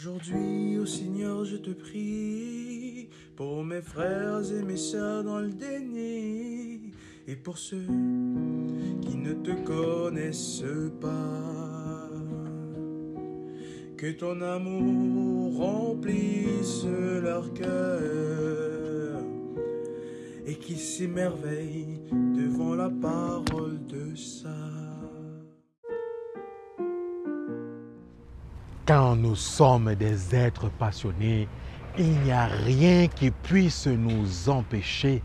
Aujourd'hui, ô Seigneur, je te prie pour mes frères et mes sœurs dans le déni et pour ceux qui ne te connaissent pas. Que ton amour remplisse leur cœur et qu'ils s'émerveillent devant la parole de ça. Quand nous sommes des êtres passionnés, il n'y a rien qui puisse nous empêcher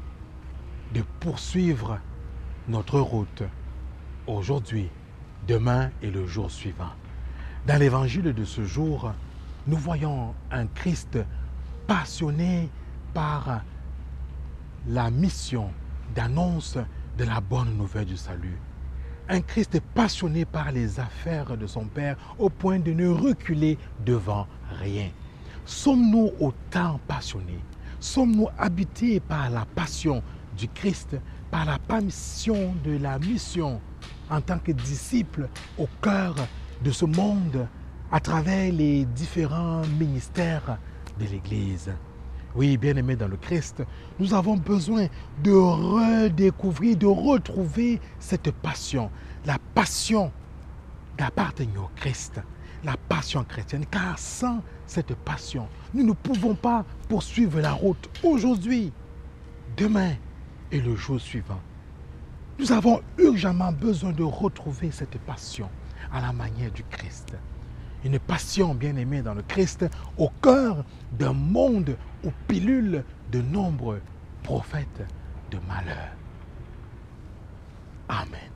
de poursuivre notre route aujourd'hui, demain et le jour suivant. Dans l'évangile de ce jour, nous voyons un Christ passionné par la mission d'annonce de la bonne nouvelle du salut. Un Christ passionné par les affaires de son Père au point de ne reculer devant rien. Sommes-nous autant passionnés? Sommes-nous habités par la passion du Christ, par la passion de la mission en tant que disciples au cœur de ce monde à travers les différents ministères de l'Église? Oui, bien-aimés dans le Christ, nous avons besoin de redécouvrir, de retrouver cette passion, la passion d'appartenir au Christ, la passion chrétienne. Car sans cette passion, nous ne pouvons pas poursuivre la route aujourd'hui, demain et le jour suivant. Nous avons urgemment besoin de retrouver cette passion à la manière du Christ une passion bien-aimée dans le Christ au cœur d'un monde où pilule de nombreux prophètes de malheur. Amen.